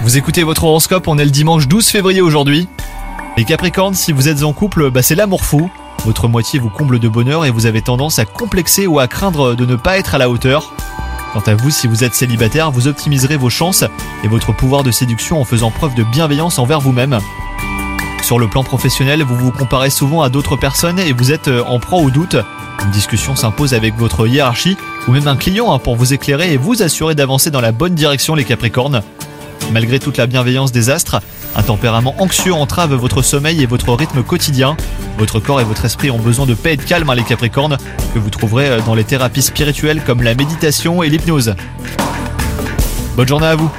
Vous écoutez votre horoscope, on est le dimanche 12 février aujourd'hui. Les Capricornes, si vous êtes en couple, bah c'est l'amour fou. Votre moitié vous comble de bonheur et vous avez tendance à complexer ou à craindre de ne pas être à la hauteur. Quant à vous, si vous êtes célibataire, vous optimiserez vos chances et votre pouvoir de séduction en faisant preuve de bienveillance envers vous-même. Sur le plan professionnel, vous vous comparez souvent à d'autres personnes et vous êtes euh, en proie au doute. Une discussion s'impose avec votre hiérarchie ou même un client hein, pour vous éclairer et vous assurer d'avancer dans la bonne direction les Capricornes. Malgré toute la bienveillance des astres, un tempérament anxieux entrave votre sommeil et votre rythme quotidien. Votre corps et votre esprit ont besoin de paix et de calme, hein, les Capricornes, que vous trouverez euh, dans les thérapies spirituelles comme la méditation et l'hypnose. Bonne journée à vous